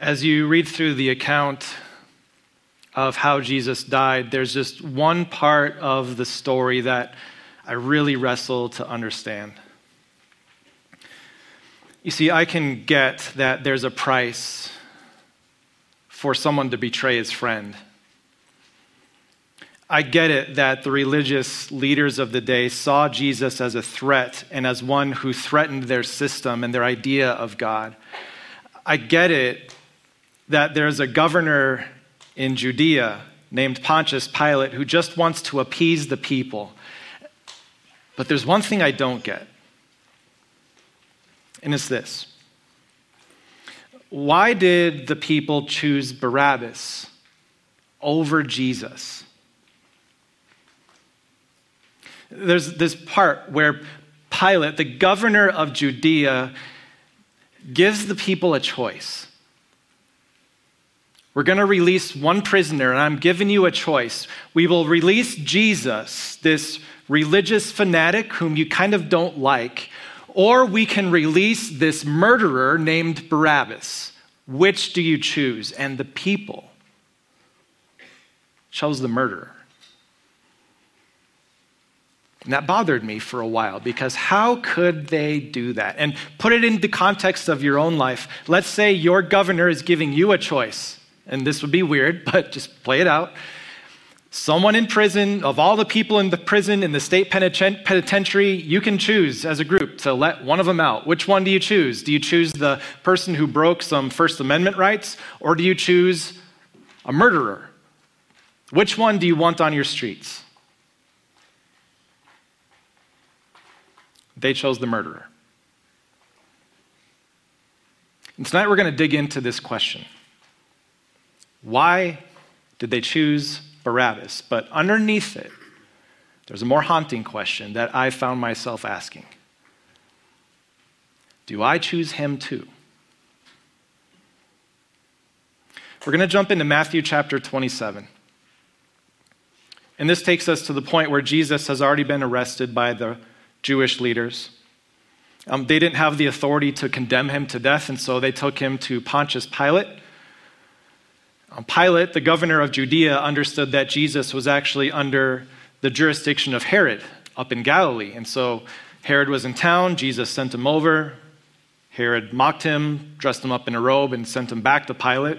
As you read through the account of how Jesus died, there's just one part of the story that I really wrestle to understand. You see, I can get that there's a price for someone to betray his friend. I get it that the religious leaders of the day saw Jesus as a threat and as one who threatened their system and their idea of God. I get it that there's a governor in Judea named Pontius Pilate who just wants to appease the people. But there's one thing I don't get, and it's this Why did the people choose Barabbas over Jesus? There's this part where Pilate, the governor of Judea, gives the people a choice. We're going to release one prisoner, and I'm giving you a choice. We will release Jesus, this religious fanatic whom you kind of don't like, or we can release this murderer named Barabbas. Which do you choose? And the people chose the murderer. And that bothered me for a while because how could they do that? And put it in the context of your own life. Let's say your governor is giving you a choice and this would be weird, but just play it out. Someone in prison, of all the people in the prison, in the state penitentiary, you can choose as a group to let one of them out. Which one do you choose? Do you choose the person who broke some First Amendment rights, or do you choose a murderer? Which one do you want on your streets? They chose the murderer. And tonight we're going to dig into this question. Why did they choose Barabbas? But underneath it, there's a more haunting question that I found myself asking Do I choose him too? We're going to jump into Matthew chapter 27. And this takes us to the point where Jesus has already been arrested by the Jewish leaders. Um, they didn't have the authority to condemn him to death, and so they took him to Pontius Pilate. Um, Pilate, the governor of Judea, understood that Jesus was actually under the jurisdiction of Herod up in Galilee. And so Herod was in town, Jesus sent him over. Herod mocked him, dressed him up in a robe, and sent him back to Pilate.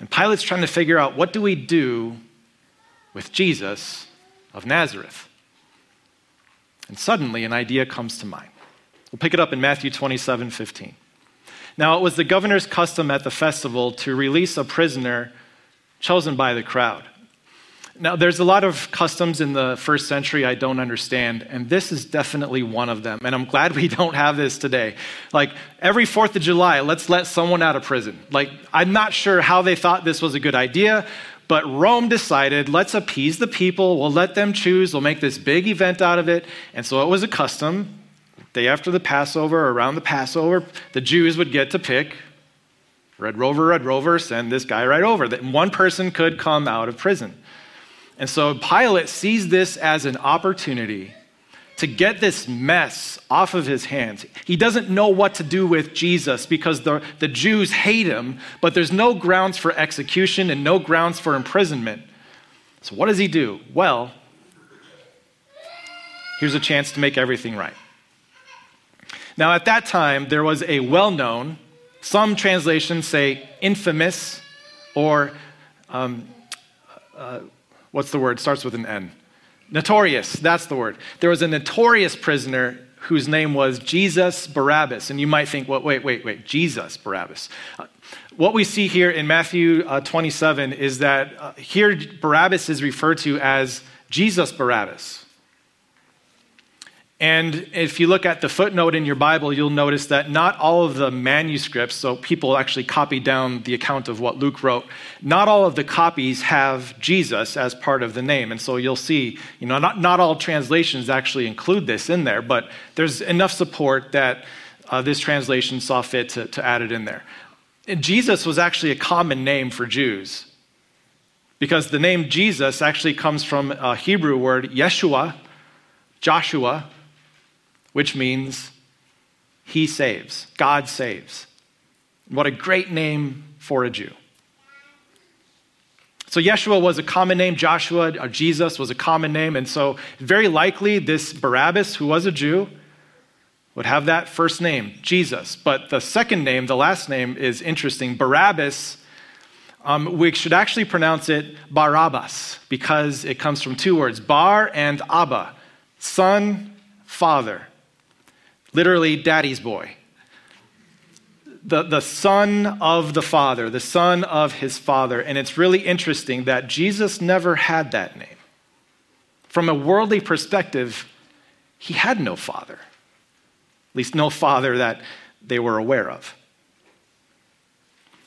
And Pilate's trying to figure out what do we do with Jesus of Nazareth? And suddenly an idea comes to mind. We'll pick it up in Matthew 27 15. Now, it was the governor's custom at the festival to release a prisoner chosen by the crowd. Now, there's a lot of customs in the first century I don't understand, and this is definitely one of them. And I'm glad we don't have this today. Like, every 4th of July, let's let someone out of prison. Like, I'm not sure how they thought this was a good idea, but Rome decided, let's appease the people, we'll let them choose, we'll make this big event out of it. And so it was a custom Day after the Passover, around the Passover, the Jews would get to pick Red Rover, Red Rover, send this guy right over. That one person could come out of prison. And so Pilate sees this as an opportunity to get this mess off of his hands. He doesn't know what to do with Jesus because the, the Jews hate him, but there's no grounds for execution and no grounds for imprisonment. So, what does he do? Well, here's a chance to make everything right. Now, at that time, there was a well known, some translations say infamous, or um, uh, what's the word? Starts with an N. Notorious, that's the word. There was a notorious prisoner whose name was Jesus Barabbas. And you might think, well, wait, wait, wait, Jesus Barabbas. Uh, what we see here in Matthew uh, 27 is that uh, here Barabbas is referred to as Jesus Barabbas. And if you look at the footnote in your Bible, you'll notice that not all of the manuscripts, so people actually copied down the account of what Luke wrote, not all of the copies have Jesus as part of the name. And so you'll see, you know, not, not all translations actually include this in there, but there's enough support that uh, this translation saw fit to, to add it in there. And Jesus was actually a common name for Jews because the name Jesus actually comes from a Hebrew word, Yeshua, Joshua, which means He saves, God saves. What a great name for a Jew. So Yeshua was a common name, Joshua or Jesus was a common name, and so very likely this Barabbas, who was a Jew, would have that first name, Jesus. But the second name, the last name, is interesting. Barabbas, um, we should actually pronounce it Barabbas because it comes from two words, Bar and Abba, son, father. Literally, daddy's boy. The, the son of the father, the son of his father. And it's really interesting that Jesus never had that name. From a worldly perspective, he had no father at least no father that they were aware of.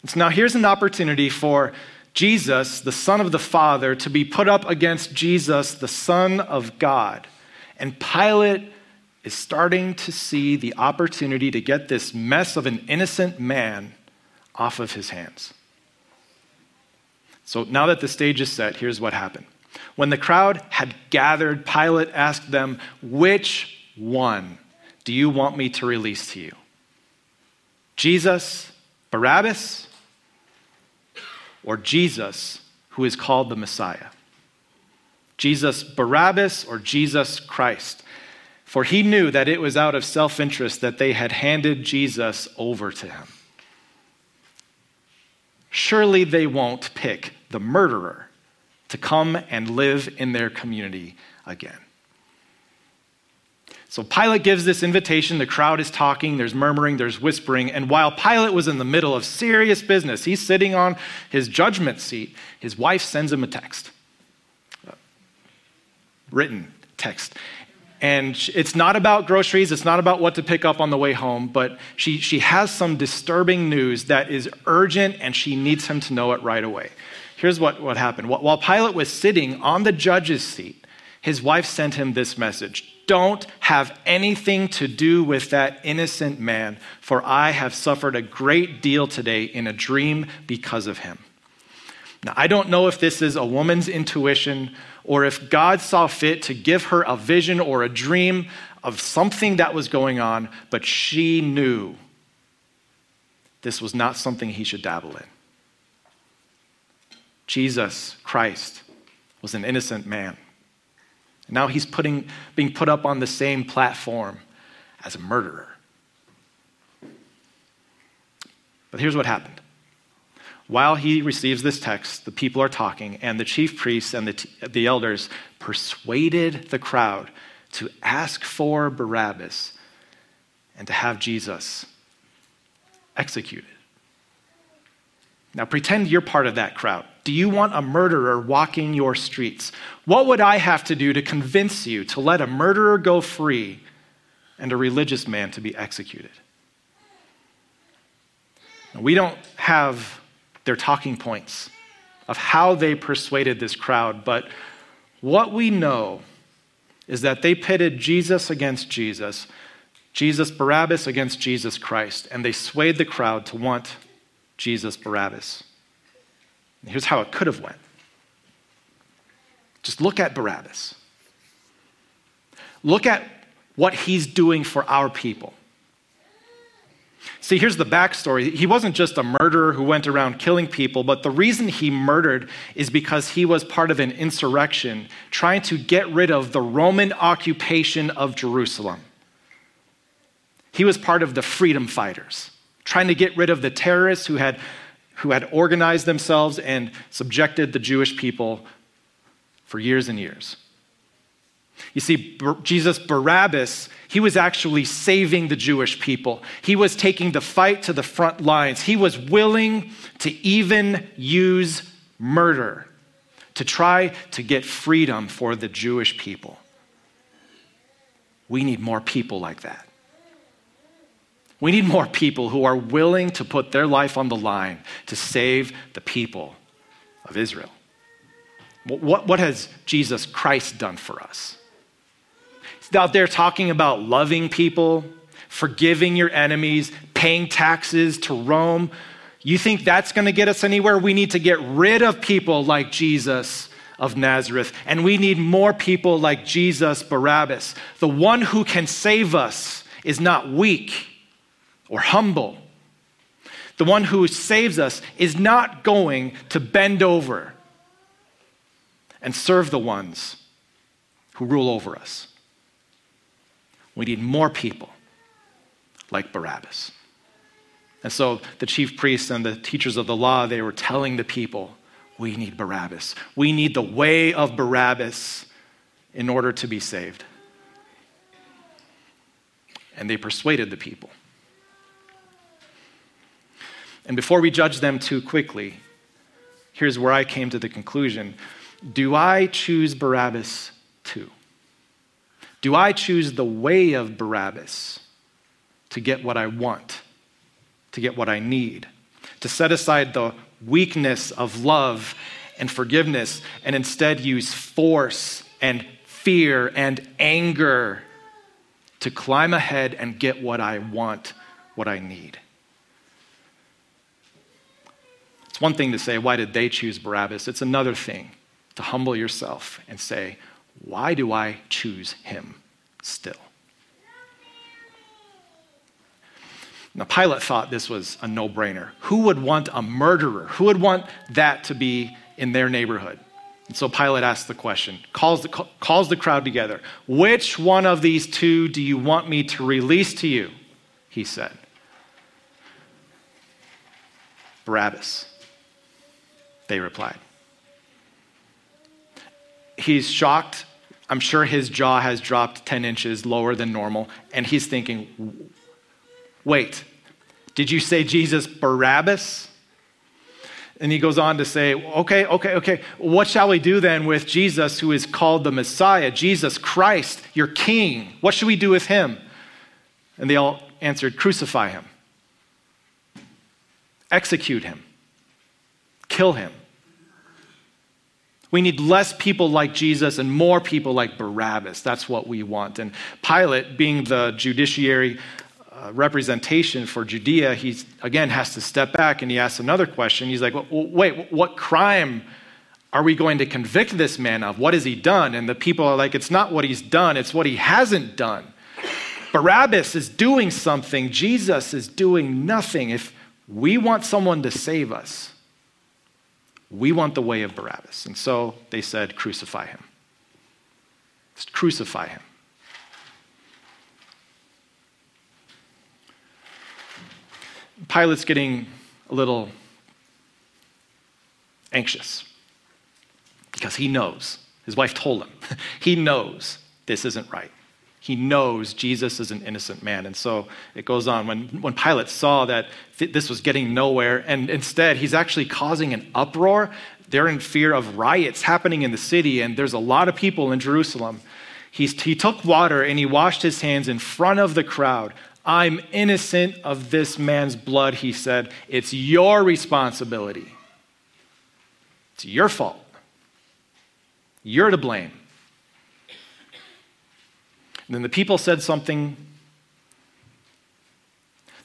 So now here's an opportunity for Jesus, the Son of the Father, to be put up against Jesus, the Son of God. And Pilate is starting to see the opportunity to get this mess of an innocent man off of his hands. So now that the stage is set, here's what happened. When the crowd had gathered, Pilate asked them, Which one do you want me to release to you? Jesus, Barabbas, or Jesus, who is called the Messiah? Jesus, Barabbas, or Jesus Christ? For he knew that it was out of self interest that they had handed Jesus over to him. Surely they won't pick the murderer to come and live in their community again. So Pilate gives this invitation. The crowd is talking, there's murmuring, there's whispering. And while Pilate was in the middle of serious business, he's sitting on his judgment seat, his wife sends him a text, uh, written text. And it's not about groceries, it's not about what to pick up on the way home, but she, she has some disturbing news that is urgent and she needs him to know it right away. Here's what, what happened. While Pilate was sitting on the judge's seat, his wife sent him this message don't have anything to do with that innocent man, for I have suffered a great deal today in a dream because of him. Now, I don't know if this is a woman's intuition or if God saw fit to give her a vision or a dream of something that was going on, but she knew this was not something he should dabble in. Jesus Christ was an innocent man. Now he's putting, being put up on the same platform as a murderer. But here's what happened. While he receives this text, the people are talking, and the chief priests and the, t- the elders persuaded the crowd to ask for Barabbas and to have Jesus executed. Now, pretend you're part of that crowd. Do you want a murderer walking your streets? What would I have to do to convince you to let a murderer go free and a religious man to be executed? Now, we don't have their talking points of how they persuaded this crowd, but what we know is that they pitted Jesus against Jesus, Jesus Barabbas against Jesus Christ, and they swayed the crowd to want Jesus Barabbas. Here's how it could have went. Just look at Barabbas. Look at what he's doing for our people. See, here's the backstory. He wasn't just a murderer who went around killing people, but the reason he murdered is because he was part of an insurrection trying to get rid of the Roman occupation of Jerusalem. He was part of the freedom fighters, trying to get rid of the terrorists who had who had organized themselves and subjected the Jewish people for years and years. You see, Jesus Barabbas, he was actually saving the Jewish people. He was taking the fight to the front lines. He was willing to even use murder to try to get freedom for the Jewish people. We need more people like that. We need more people who are willing to put their life on the line to save the people of Israel. What, what has Jesus Christ done for us? Out there talking about loving people, forgiving your enemies, paying taxes to Rome. You think that's going to get us anywhere? We need to get rid of people like Jesus of Nazareth, and we need more people like Jesus Barabbas. The one who can save us is not weak or humble. the one who saves us, is not going to bend over and serve the ones who rule over us. We need more people like Barabbas. And so the chief priests and the teachers of the law, they were telling the people, we need Barabbas. We need the way of Barabbas in order to be saved. And they persuaded the people. And before we judge them too quickly, here's where I came to the conclusion Do I choose Barabbas too? Do I choose the way of Barabbas to get what I want, to get what I need, to set aside the weakness of love and forgiveness and instead use force and fear and anger to climb ahead and get what I want, what I need? It's one thing to say, why did they choose Barabbas? It's another thing to humble yourself and say, why do I choose him still? Now, Pilate thought this was a no brainer. Who would want a murderer? Who would want that to be in their neighborhood? And so Pilate asks the question, calls the, calls the crowd together. Which one of these two do you want me to release to you? He said. Barabbas they replied. He's shocked. I'm sure his jaw has dropped 10 inches lower than normal, and he's thinking, wait, did you say Jesus Barabbas? And he goes on to say, okay, okay, okay, what shall we do then with Jesus who is called the Messiah, Jesus Christ, your King? What should we do with him? And they all answered, crucify him, execute him kill him. We need less people like Jesus and more people like Barabbas. That's what we want. And Pilate, being the judiciary uh, representation for Judea, he again has to step back and he asks another question. He's like, well, wait, what crime are we going to convict this man of? What has he done? And the people are like, it's not what he's done, it's what he hasn't done. Barabbas is doing something, Jesus is doing nothing. If we want someone to save us, we want the way of Barabbas. And so they said, Crucify him. Just crucify him. Pilate's getting a little anxious because he knows. His wife told him. he knows this isn't right. He knows Jesus is an innocent man. And so it goes on. When, when Pilate saw that th- this was getting nowhere, and instead he's actually causing an uproar, they're in fear of riots happening in the city, and there's a lot of people in Jerusalem. He's, he took water and he washed his hands in front of the crowd. I'm innocent of this man's blood, he said. It's your responsibility. It's your fault. You're to blame. And then the people said something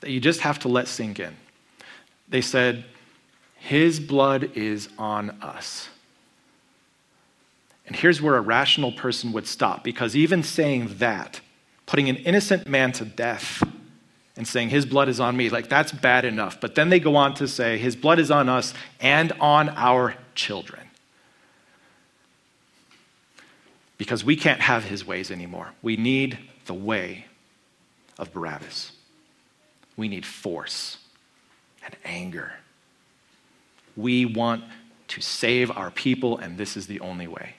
that you just have to let sink in. They said, His blood is on us. And here's where a rational person would stop, because even saying that, putting an innocent man to death and saying, His blood is on me, like that's bad enough. But then they go on to say, His blood is on us and on our children. Because we can't have his ways anymore. We need the way of Barabbas. We need force and anger. We want to save our people, and this is the only way.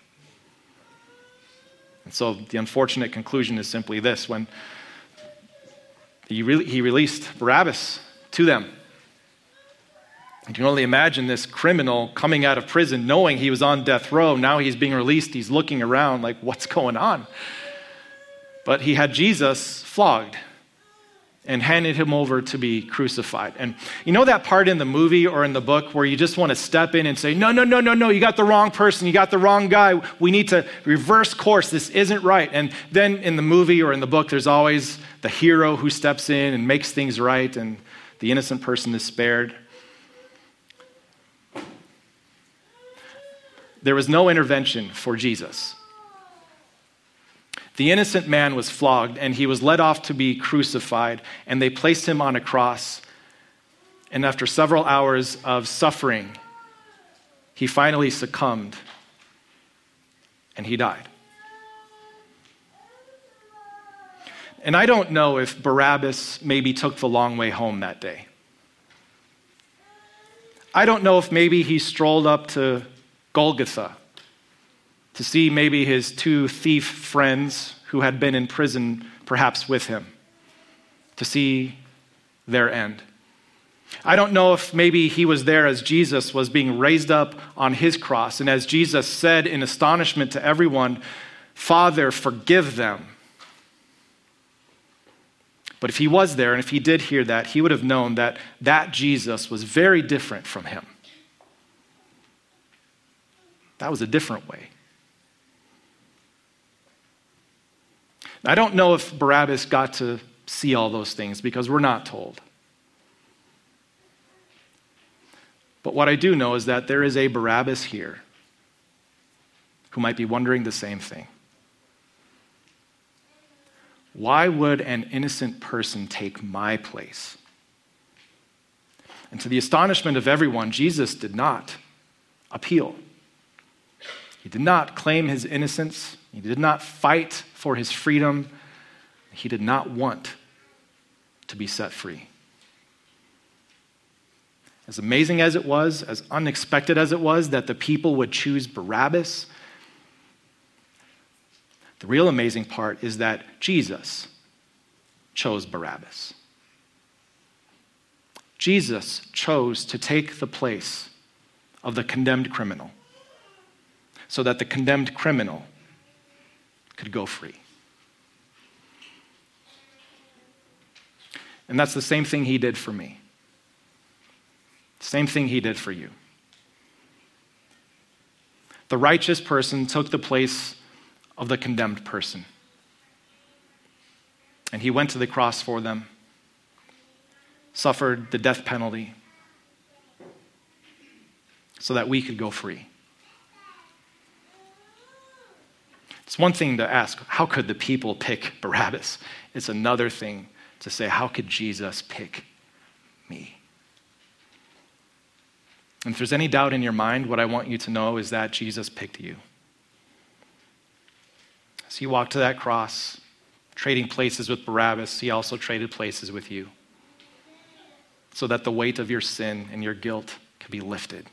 And so the unfortunate conclusion is simply this when he, re- he released Barabbas to them you can only imagine this criminal coming out of prison knowing he was on death row. Now he's being released. He's looking around like, what's going on? But he had Jesus flogged and handed him over to be crucified. And you know that part in the movie or in the book where you just want to step in and say, no, no, no, no, no, you got the wrong person, you got the wrong guy. We need to reverse course. This isn't right. And then in the movie or in the book, there's always the hero who steps in and makes things right, and the innocent person is spared. There was no intervention for Jesus. The innocent man was flogged and he was led off to be crucified, and they placed him on a cross. And after several hours of suffering, he finally succumbed and he died. And I don't know if Barabbas maybe took the long way home that day. I don't know if maybe he strolled up to Golgotha to see maybe his two thief friends who had been in prison perhaps with him, to see their end. I don't know if maybe he was there as Jesus was being raised up on his cross, and as Jesus said in astonishment to everyone, Father, forgive them. But if he was there and if he did hear that, he would have known that that Jesus was very different from him. That was a different way. I don't know if Barabbas got to see all those things because we're not told. But what I do know is that there is a Barabbas here who might be wondering the same thing. Why would an innocent person take my place? And to the astonishment of everyone, Jesus did not appeal. He did not claim his innocence. He did not fight for his freedom. He did not want to be set free. As amazing as it was, as unexpected as it was that the people would choose Barabbas, the real amazing part is that Jesus chose Barabbas. Jesus chose to take the place of the condemned criminal so that the condemned criminal could go free. And that's the same thing he did for me. Same thing he did for you. The righteous person took the place of the condemned person. And he went to the cross for them, suffered the death penalty, so that we could go free. It's one thing to ask, how could the people pick Barabbas? It's another thing to say, how could Jesus pick me? And if there's any doubt in your mind, what I want you to know is that Jesus picked you. As he walked to that cross, trading places with Barabbas, he also traded places with you so that the weight of your sin and your guilt could be lifted,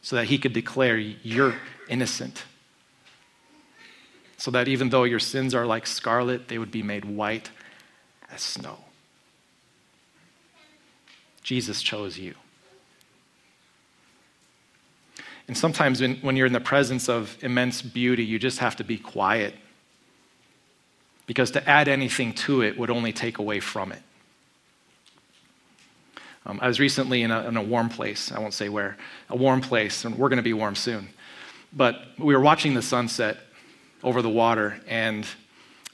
so that he could declare you're innocent, so that even though your sins are like scarlet, they would be made white as snow. Jesus chose you. And sometimes when, when you're in the presence of immense beauty, you just have to be quiet. Because to add anything to it would only take away from it. Um, I was recently in a, in a warm place. I won't say where. A warm place, and we're going to be warm soon. But we were watching the sunset over the water, and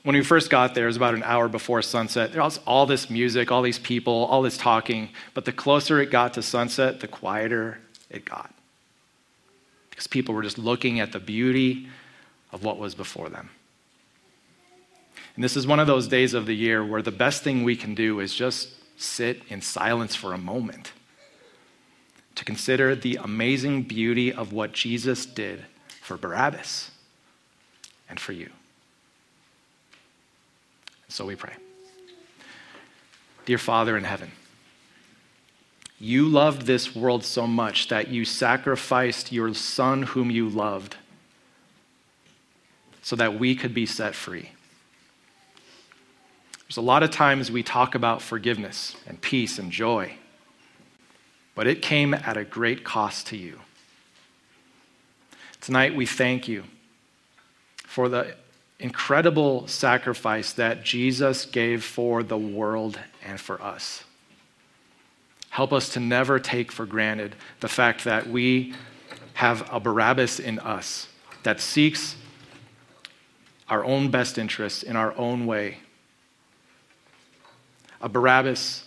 when we first got there, it was about an hour before sunset. There was all this music, all these people, all this talking. But the closer it got to sunset, the quieter it got because people were just looking at the beauty of what was before them. And this is one of those days of the year where the best thing we can do is just sit in silence for a moment to consider the amazing beauty of what Jesus did for Barabbas and for you. So we pray. Dear Father in heaven, you loved this world so much that you sacrificed your son, whom you loved, so that we could be set free. There's a lot of times we talk about forgiveness and peace and joy, but it came at a great cost to you. Tonight, we thank you for the incredible sacrifice that Jesus gave for the world and for us. Help us to never take for granted the fact that we have a Barabbas in us that seeks our own best interests in our own way. A Barabbas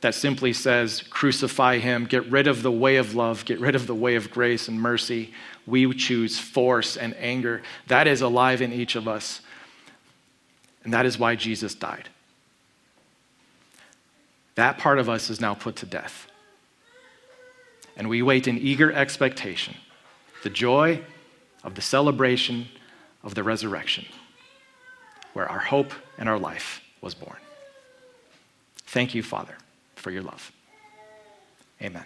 that simply says, crucify him, get rid of the way of love, get rid of the way of grace and mercy. We choose force and anger. That is alive in each of us. And that is why Jesus died. That part of us is now put to death. And we wait in eager expectation the joy of the celebration of the resurrection, where our hope and our life was born. Thank you, Father for your love. Amen.